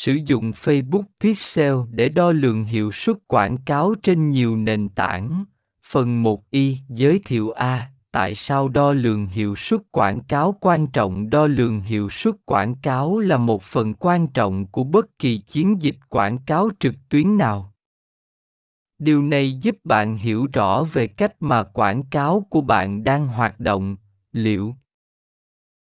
Sử dụng Facebook Pixel để đo lường hiệu suất quảng cáo trên nhiều nền tảng. Phần 1y giới thiệu A. Tại sao đo lường hiệu suất quảng cáo quan trọng? Đo lường hiệu suất quảng cáo là một phần quan trọng của bất kỳ chiến dịch quảng cáo trực tuyến nào. Điều này giúp bạn hiểu rõ về cách mà quảng cáo của bạn đang hoạt động, liệu